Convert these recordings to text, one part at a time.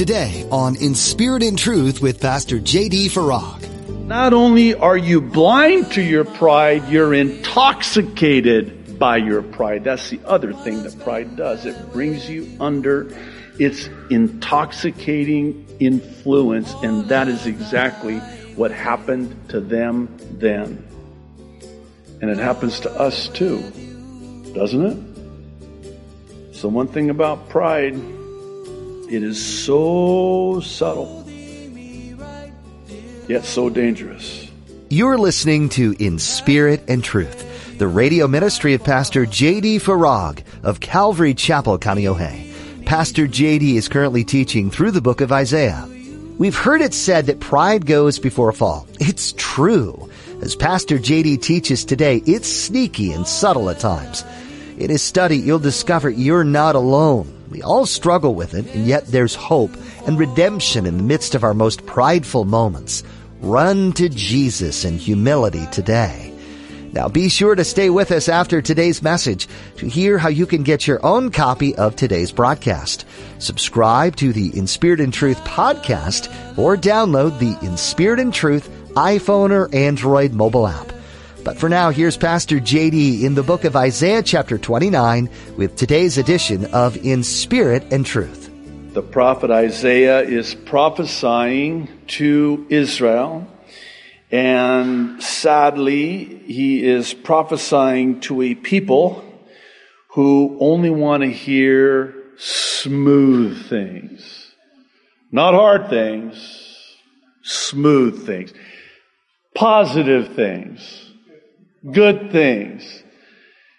Today on In Spirit and Truth with Pastor J.D. Farag. Not only are you blind to your pride, you're intoxicated by your pride. That's the other thing that pride does. It brings you under its intoxicating influence, and that is exactly what happened to them then. And it happens to us too, doesn't it? So, one thing about pride, it is so subtle, yet so dangerous. You're listening to In Spirit and Truth, the radio ministry of Pastor J.D. Farag of Calvary Chapel, Kaneohe. Pastor J.D. is currently teaching through the book of Isaiah. We've heard it said that pride goes before a fall. It's true. As Pastor JD teaches today, it's sneaky and subtle at times. In his study, you'll discover you're not alone. We all struggle with it, and yet there's hope and redemption in the midst of our most prideful moments. Run to Jesus in humility today. Now be sure to stay with us after today's message to hear how you can get your own copy of today's broadcast. Subscribe to the In Spirit and Truth podcast or download the In Spirit and Truth iPhone or Android mobile app. But for now, here's Pastor JD in the book of Isaiah chapter 29 with today's edition of In Spirit and Truth. The prophet Isaiah is prophesying to Israel, and sadly, he is prophesying to a people who only want to hear smooth things, not hard things, smooth things. Positive things, good things.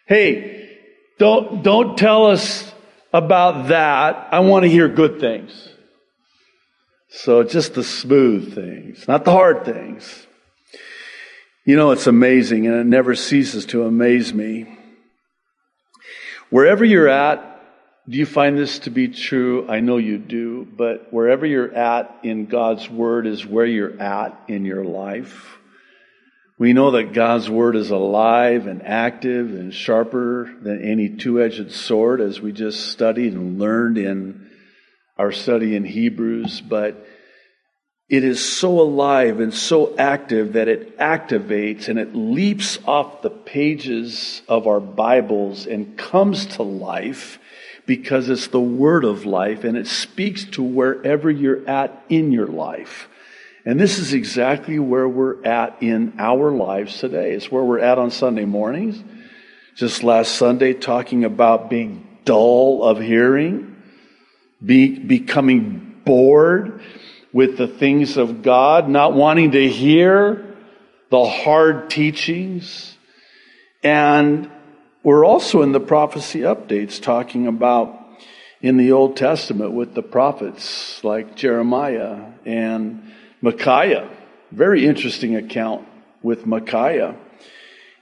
Hey, don't, don't tell us about that. I want to hear good things. So just the smooth things, not the hard things. You know, it's amazing and it never ceases to amaze me. Wherever you're at, do you find this to be true? I know you do, but wherever you're at in God's Word is where you're at in your life. We know that God's Word is alive and active and sharper than any two edged sword, as we just studied and learned in our study in Hebrews. But it is so alive and so active that it activates and it leaps off the pages of our Bibles and comes to life because it's the Word of life and it speaks to wherever you're at in your life. And this is exactly where we're at in our lives today. It's where we're at on Sunday mornings. Just last Sunday, talking about being dull of hearing, be, becoming bored with the things of God, not wanting to hear the hard teachings. And we're also in the prophecy updates talking about in the Old Testament with the prophets like Jeremiah and Micaiah. Very interesting account with Micaiah.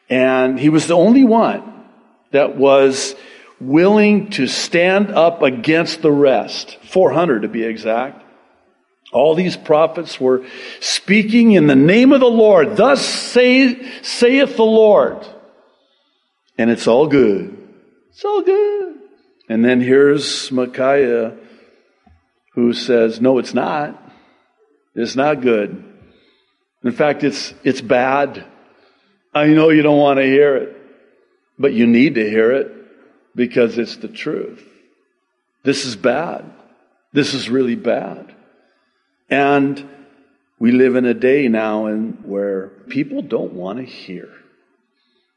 And he was the only one that was willing to stand up against the rest, 400 to be exact. All these prophets were speaking in the name of the Lord. Thus say, saith the Lord. And it's all good. It's all good. And then here's Micaiah who says, no, it's not. It's not good. In fact, it's, it's bad. I know you don't want to hear it, but you need to hear it because it's the truth. This is bad. This is really bad. And we live in a day now in where people don't want to hear.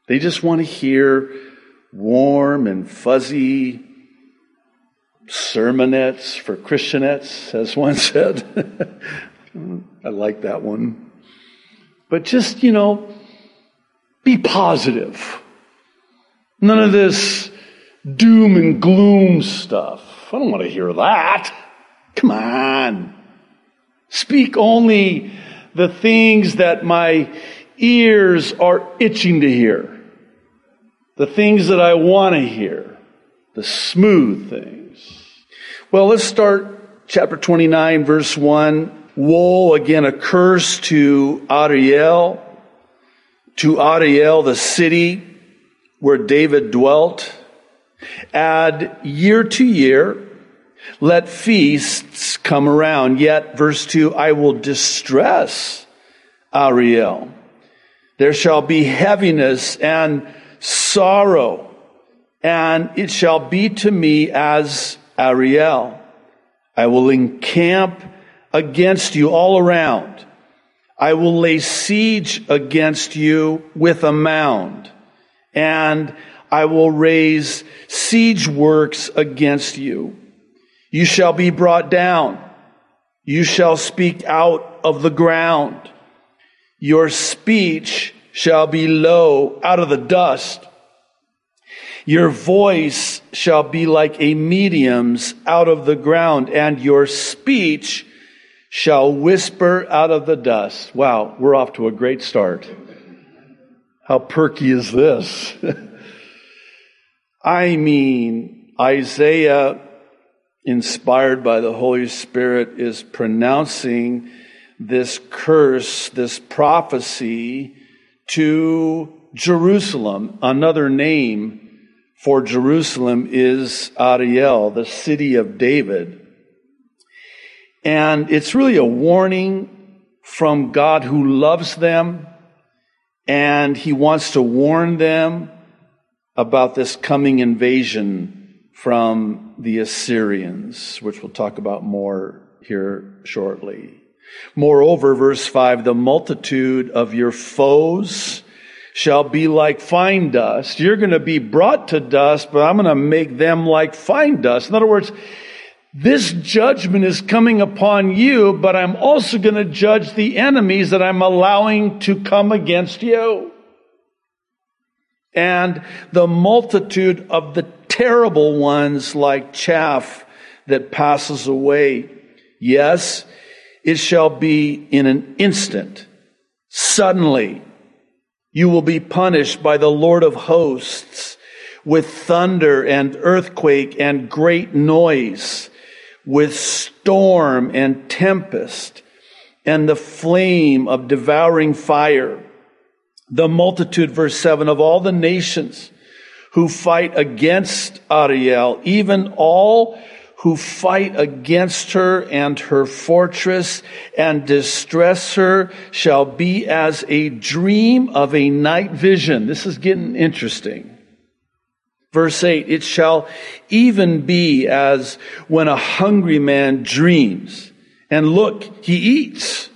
They just want to hear warm and fuzzy sermonettes for Christianettes, as one said. I like that one. But just, you know, be positive. None of this doom and gloom stuff. I don't want to hear that. Come on. Speak only the things that my ears are itching to hear. The things that I want to hear. The smooth things. Well, let's start chapter 29, verse 1 woe again a curse to Ariel, to Ariel, the city where David dwelt. Add year to year, Let feasts come around. Yet, verse 2, I will distress Ariel. There shall be heaviness and sorrow, and it shall be to me as Ariel. I will encamp against you all around. I will lay siege against you with a mound, and I will raise siege works against you. You shall be brought down. You shall speak out of the ground. Your speech shall be low out of the dust. Your voice shall be like a medium's out of the ground, and your speech shall whisper out of the dust. Wow, we're off to a great start. How perky is this? I mean, Isaiah inspired by the Holy Spirit, is pronouncing this curse, this prophecy to Jerusalem. Another name for Jerusalem is Ariel, the city of David. And it's really a warning from God who loves them and he wants to warn them about this coming invasion from the Assyrians, which we'll talk about more here shortly. Moreover, verse 5 the multitude of your foes shall be like fine dust. You're going to be brought to dust, but I'm going to make them like fine dust. In other words, this judgment is coming upon you, but I'm also going to judge the enemies that I'm allowing to come against you. And the multitude of the terrible ones like chaff that passes away. Yes, it shall be in an instant. Suddenly, you will be punished by the Lord of hosts with thunder and earthquake and great noise, with storm and tempest and the flame of devouring fire. The multitude, verse 7, of all the nations who fight against Ariel, even all who fight against her and her fortress and distress her shall be as a dream of a night vision. This is getting interesting. Verse 8, it shall even be as when a hungry man dreams and look, he eats,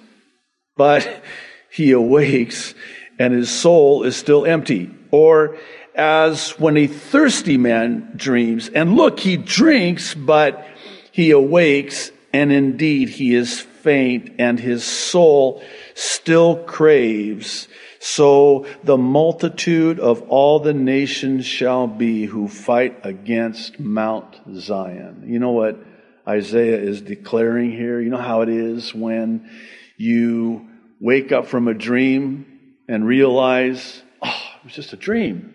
but he awakes and his soul is still empty. Or as when a thirsty man dreams. And look, he drinks, but he awakes, and indeed he is faint, and his soul still craves. So the multitude of all the nations shall be who fight against Mount Zion. You know what Isaiah is declaring here? You know how it is when you wake up from a dream and realize, oh, it was just a dream.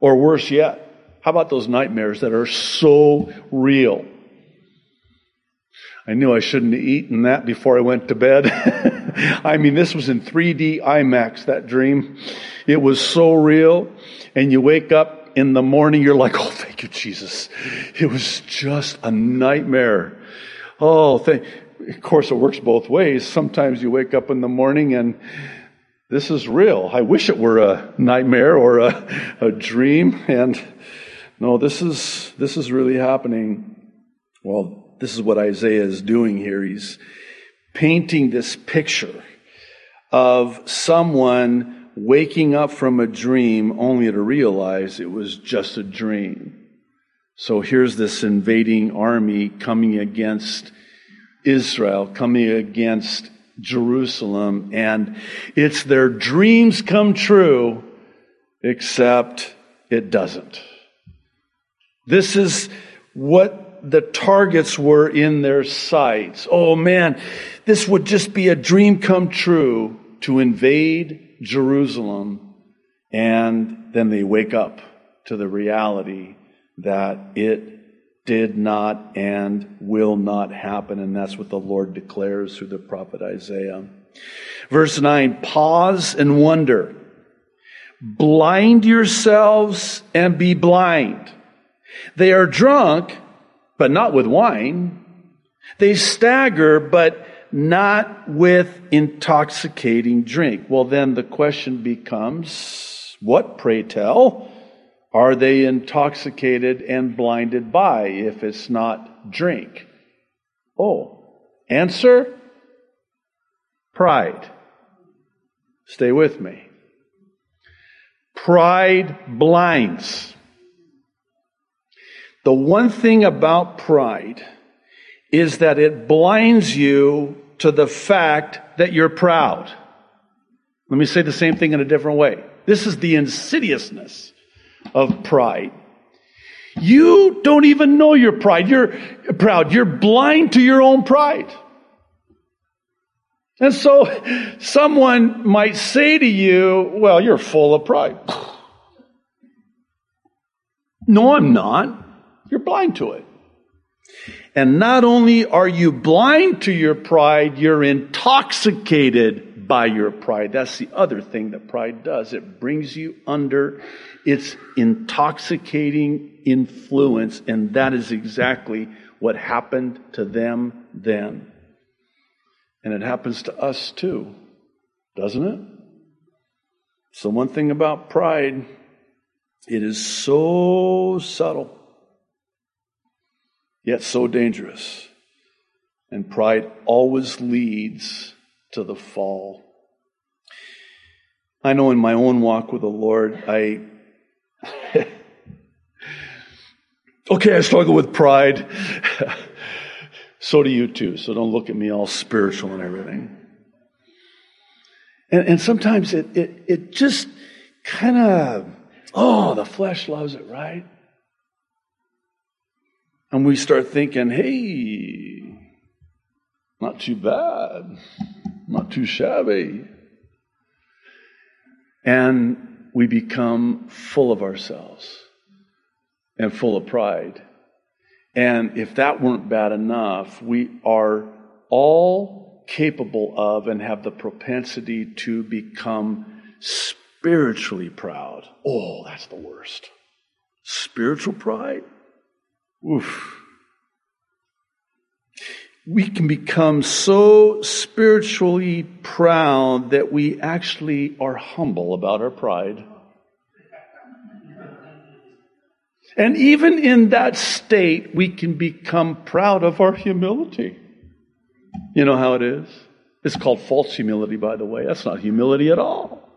Or worse yet, how about those nightmares that are so real? I knew I shouldn't have eaten that before I went to bed. I mean, this was in 3D IMAX, that dream. It was so real. And you wake up in the morning, you're like, oh, thank you, Jesus. It was just a nightmare. Oh, thank, of course, it works both ways. Sometimes you wake up in the morning and this is real. I wish it were a nightmare or a, a dream. And no, this is, this is really happening. Well, this is what Isaiah is doing here. He's painting this picture of someone waking up from a dream only to realize it was just a dream. So here's this invading army coming against Israel, coming against Jerusalem, and it's their dreams come true, except it doesn't. This is what the targets were in their sights. Oh man, this would just be a dream come true to invade Jerusalem, and then they wake up to the reality that it did not and will not happen. And that's what the Lord declares through the prophet Isaiah. Verse 9 Pause and wonder. Blind yourselves and be blind. They are drunk, but not with wine. They stagger, but not with intoxicating drink. Well, then the question becomes, what, pray tell, are they intoxicated and blinded by if it's not drink? Oh, answer? Pride. Stay with me. Pride blinds. The one thing about pride is that it blinds you to the fact that you're proud. Let me say the same thing in a different way. This is the insidiousness of pride. You don't even know your pride. You're proud. You're blind to your own pride. And so someone might say to you, well, you're full of pride. No, I'm not. You're blind to it. And not only are you blind to your pride, you're intoxicated by your pride. That's the other thing that pride does. It brings you under its intoxicating influence, and that is exactly what happened to them then. And it happens to us too, doesn't it? So, one thing about pride, it is so subtle yet so dangerous. And pride always leads to the fall. I know in my own walk with the Lord, I. okay, I struggle with pride. so do you too. So don't look at me all spiritual and everything. And, and sometimes it, it, it just kind of, oh, the flesh loves it, right? And we start thinking, hey, not too bad, not too shabby. And we become full of ourselves and full of pride. And if that weren't bad enough, we are all capable of and have the propensity to become spiritually proud. Oh, that's the worst. Spiritual pride? Oof. We can become so spiritually proud that we actually are humble about our pride. And even in that state, we can become proud of our humility. You know how it is? It's called false humility, by the way. That's not humility at all.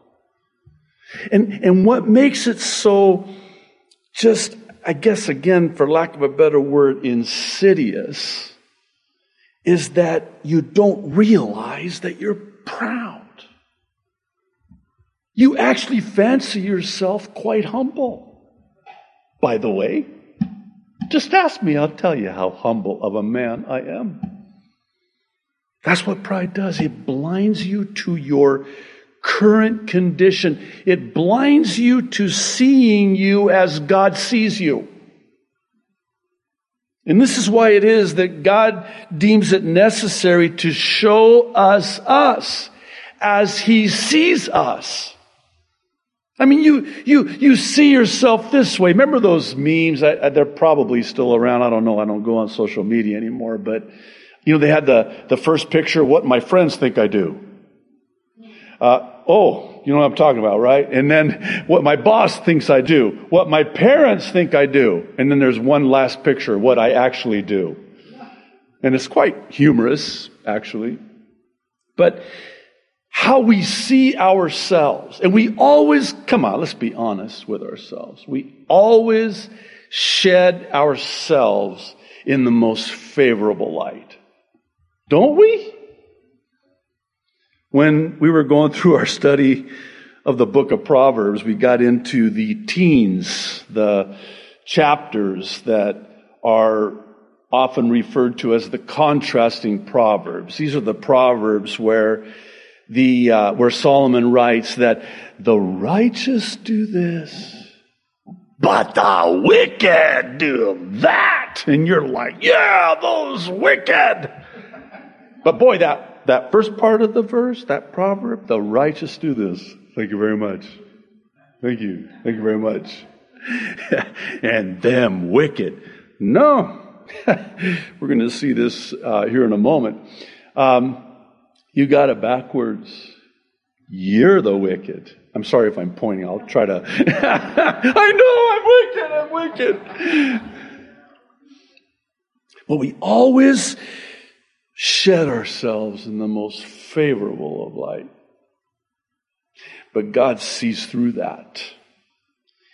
And, and what makes it so just I guess again, for lack of a better word, insidious, is that you don't realize that you're proud. You actually fancy yourself quite humble. By the way, just ask me, I'll tell you how humble of a man I am. That's what pride does. It blinds you to your current condition. It blinds you to seeing you as God sees you. And this is why it is that God deems it necessary to show us us as He sees us. I mean, you, you, you see yourself this way. Remember those memes? I, I, they're probably still around. I don't know. I don't go on social media anymore, but you know, they had the, the first picture, what my friends think I do. Uh, oh, you know what I'm talking about, right? And then what my boss thinks I do, what my parents think I do, and then there's one last picture, what I actually do. And it's quite humorous, actually. But how we see ourselves, and we always, come on, let's be honest with ourselves. We always shed ourselves in the most favorable light. Don't we? When we were going through our study of the book of Proverbs, we got into the teens, the chapters that are often referred to as the contrasting proverbs. These are the proverbs where the uh, where Solomon writes that the righteous do this, but the wicked do that, and you're like, yeah, those wicked. But boy, that that first part of the verse, that proverb, the righteous do this. Thank you very much. Thank you. Thank you very much. and them wicked. No, We're going to see this uh, here in a moment. Um, you got it backwards. You're the wicked. I'm sorry if I'm pointing. I'll try to. I know I'm wicked. I'm wicked. But we always shed ourselves in the most favorable of light. But God sees through that.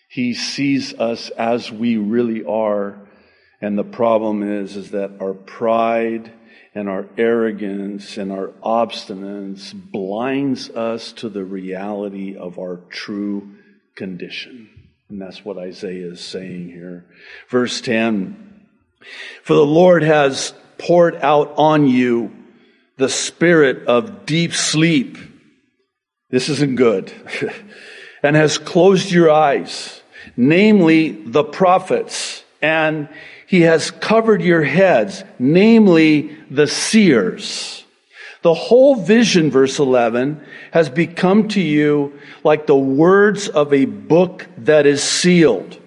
He sees us as we really are. And the problem is, is that our pride and our arrogance and our obstinance blinds us to the reality of our true condition. And that's what Isaiah is saying here. Verse 10 For the Lord has poured out on you the spirit of deep sleep. This isn't good. and has closed your eyes, namely the prophets, and he has covered your heads, namely the seers. The whole vision, verse 11, has become to you like the words of a book that is sealed,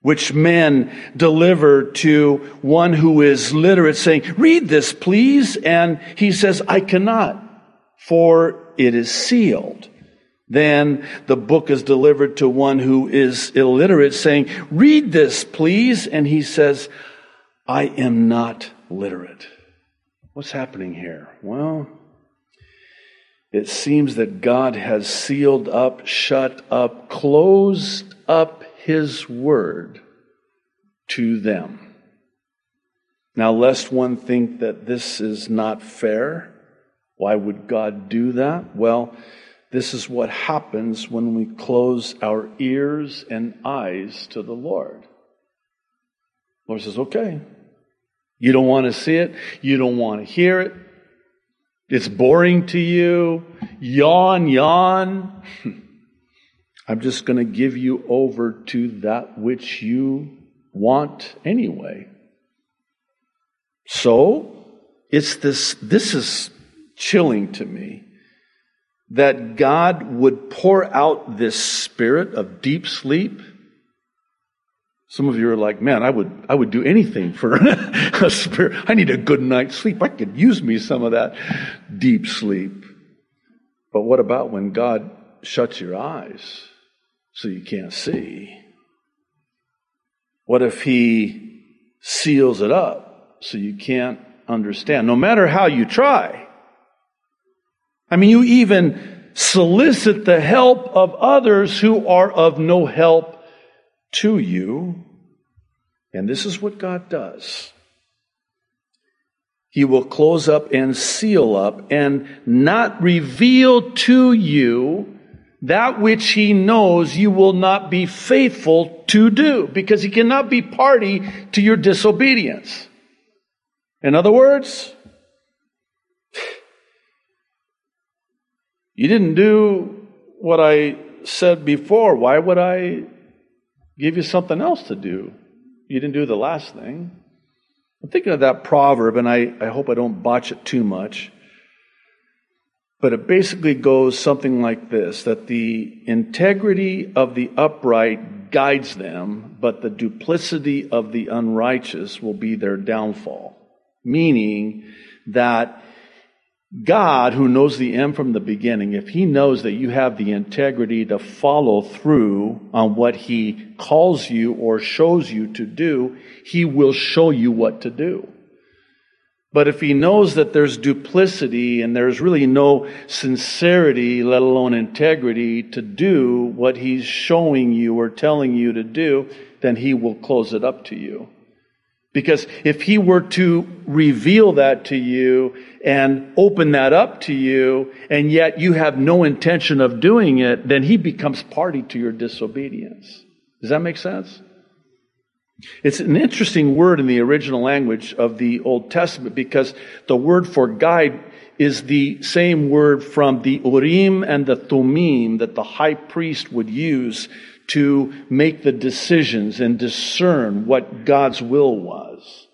which men deliver to one who is literate, saying, Read this, please. And he says, I cannot, for it is sealed. Then the book is delivered to one who is illiterate saying, read this, please. And he says, I am not literate. What's happening here? Well, it seems that God has sealed up, shut up, closed up his word to them. Now, lest one think that this is not fair, why would God do that? Well, this is what happens when we close our ears and eyes to the Lord. The Lord says, okay. You don't want to see it. You don't want to hear it. It's boring to you. Yawn, yawn. I'm just going to give you over to that which you want anyway. So, it's this, this is chilling to me that God would pour out this spirit of deep sleep. Some of you are like, man, I would, I would do anything for a spirit. I need a good night's sleep. I could use me some of that deep sleep. But what about when God shuts your eyes so you can't see? What if He seals it up so you can't understand? No matter how you try, I mean, you even solicit the help of others who are of no help to you. And this is what God does. He will close up and seal up and not reveal to you that which he knows you will not be faithful to do because he cannot be party to your disobedience. In other words, You didn't do what I said before. Why would I give you something else to do? You didn't do the last thing. I'm thinking of that proverb, and I, I hope I don't botch it too much. But it basically goes something like this that the integrity of the upright guides them, but the duplicity of the unrighteous will be their downfall. Meaning that God, who knows the end from the beginning, if He knows that you have the integrity to follow through on what He calls you or shows you to do, He will show you what to do. But if He knows that there's duplicity and there's really no sincerity, let alone integrity, to do what He's showing you or telling you to do, then He will close it up to you. Because if he were to reveal that to you and open that up to you, and yet you have no intention of doing it, then he becomes party to your disobedience. Does that make sense? It's an interesting word in the original language of the Old Testament because the word for guide is the same word from the Urim and the Thummim that the high priest would use to make the decisions and discern what God's will was.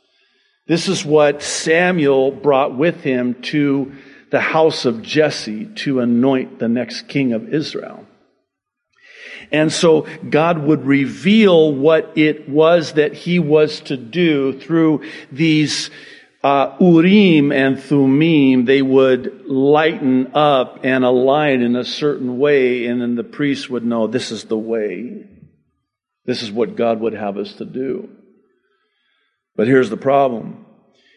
This is what Samuel brought with him to the house of Jesse to anoint the next king of Israel. And so God would reveal what it was that he was to do through these uh, Urim and Thummim. They would lighten up and align in a certain way, and then the priest would know this is the way. This is what God would have us to do. But here's the problem.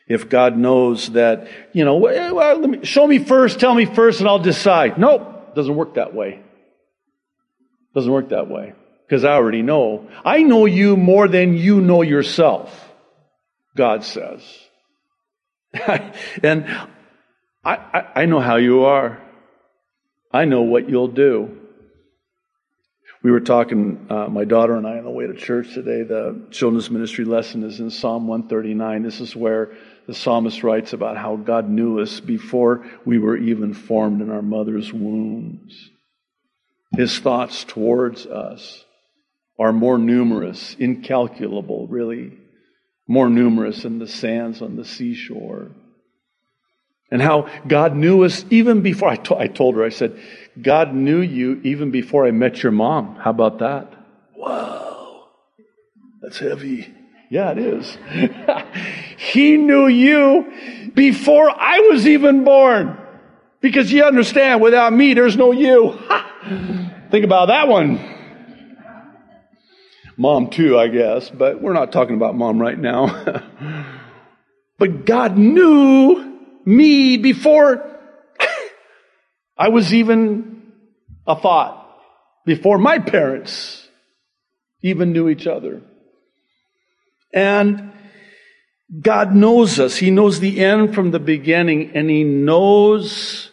If God knows that, you know, well, me, show me first, tell me first, and I'll decide. Nope, doesn't work that way. Doesn't work that way. Because I already know. I know you more than you know yourself, God says. and I, I, I know how you are. I know what you'll do. We were talking, uh, my daughter and I, on the way to church today. The children's ministry lesson is in Psalm 139. This is where the psalmist writes about how God knew us before we were even formed in our mother's wombs. His thoughts towards us are more numerous, incalculable, really, more numerous than the sands on the seashore. And how God knew us even before, I, to, I told her, I said, God knew you even before I met your mom. How about that? Wow, that's heavy. Yeah, it is. he knew you before I was even born. Because you understand, without me, there's no you. Think about that one. Mom, too, I guess, but we're not talking about mom right now. but God knew me before I was even a thought, before my parents even knew each other. And God knows us. He knows the end from the beginning, and He knows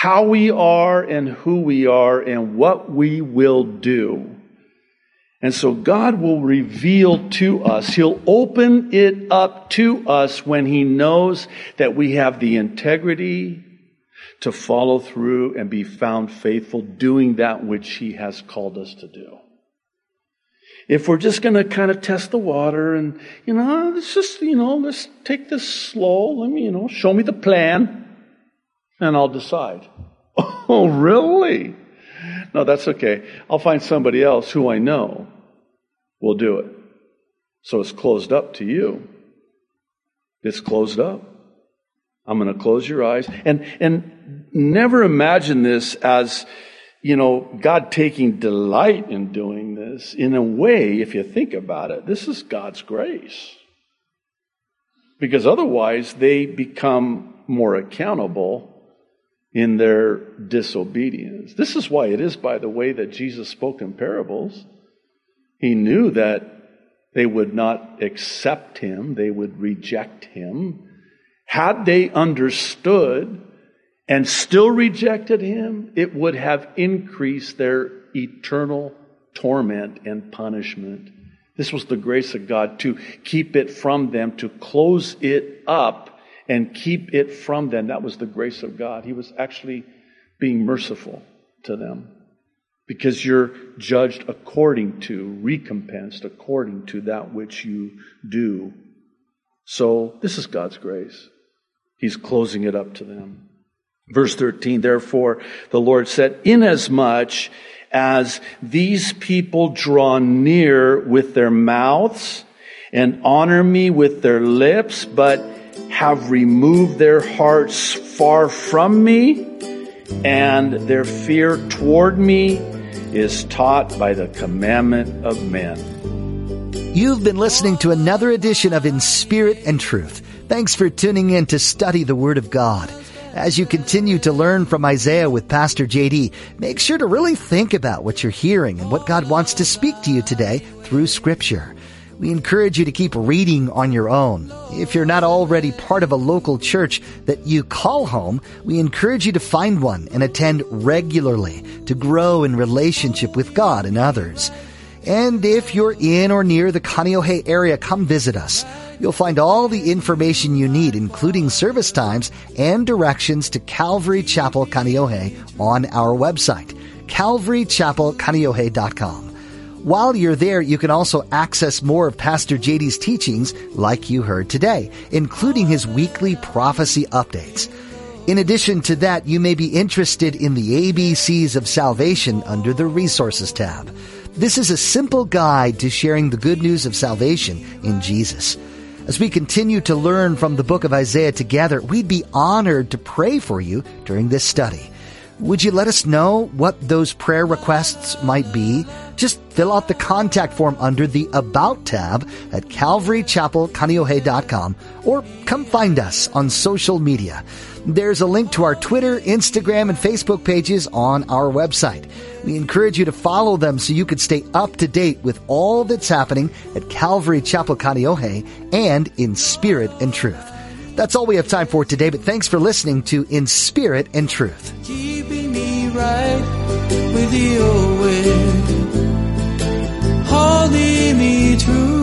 how we are and who we are and what we will do. And so God will reveal to us, He'll open it up to us when He knows that we have the integrity to follow through and be found faithful doing that which He has called us to do if we're just going to kind of test the water and, you know, let's just, you know, let's take this slow. Let me, you know, show me the plan and I'll decide. Oh, really? No, that's okay. I'll find somebody else who I know will do it. So it's closed up to you. It's closed up. I'm going to close your eyes and, and never imagine this as, you know, God taking delight in doing this, in a way, if you think about it, this is God's grace. Because otherwise, they become more accountable in their disobedience. This is why it is, by the way, that Jesus spoke in parables. He knew that they would not accept him, they would reject him. Had they understood and still rejected him, it would have increased their eternal torment and punishment. This was the grace of God to keep it from them, to close it up and keep it from them. That was the grace of God. He was actually being merciful to them because you're judged according to, recompensed according to that which you do. So this is God's grace. He's closing it up to them. Verse 13, therefore, the Lord said, inasmuch as these people draw near with their mouths and honor me with their lips, but have removed their hearts far from me, and their fear toward me is taught by the commandment of men. You've been listening to another edition of In Spirit and Truth. Thanks for tuning in to study the Word of God. As you continue to learn from Isaiah with Pastor JD, make sure to really think about what you're hearing and what God wants to speak to you today through Scripture. We encourage you to keep reading on your own. If you're not already part of a local church that you call home, we encourage you to find one and attend regularly to grow in relationship with God and others. And if you're in or near the Kaneohe area, come visit us. You'll find all the information you need, including service times and directions to Calvary Chapel Kaneohe on our website, calvarychapelkaneohe.com. While you're there, you can also access more of Pastor JD's teachings like you heard today, including his weekly prophecy updates. In addition to that, you may be interested in the ABCs of salvation under the resources tab. This is a simple guide to sharing the good news of salvation in Jesus. As we continue to learn from the book of Isaiah together, we'd be honored to pray for you during this study. Would you let us know what those prayer requests might be? Just fill out the contact form under the About tab at calvarychapelkaneohe.com or come find us on social media. There's a link to our Twitter, Instagram, and Facebook pages on our website. We encourage you to follow them so you could stay up to date with all that's happening at Calvary Chapel Kaneohe and in spirit and truth. That's all we have time for today, but thanks for listening to In Spirit and Truth right with Your with holding me true.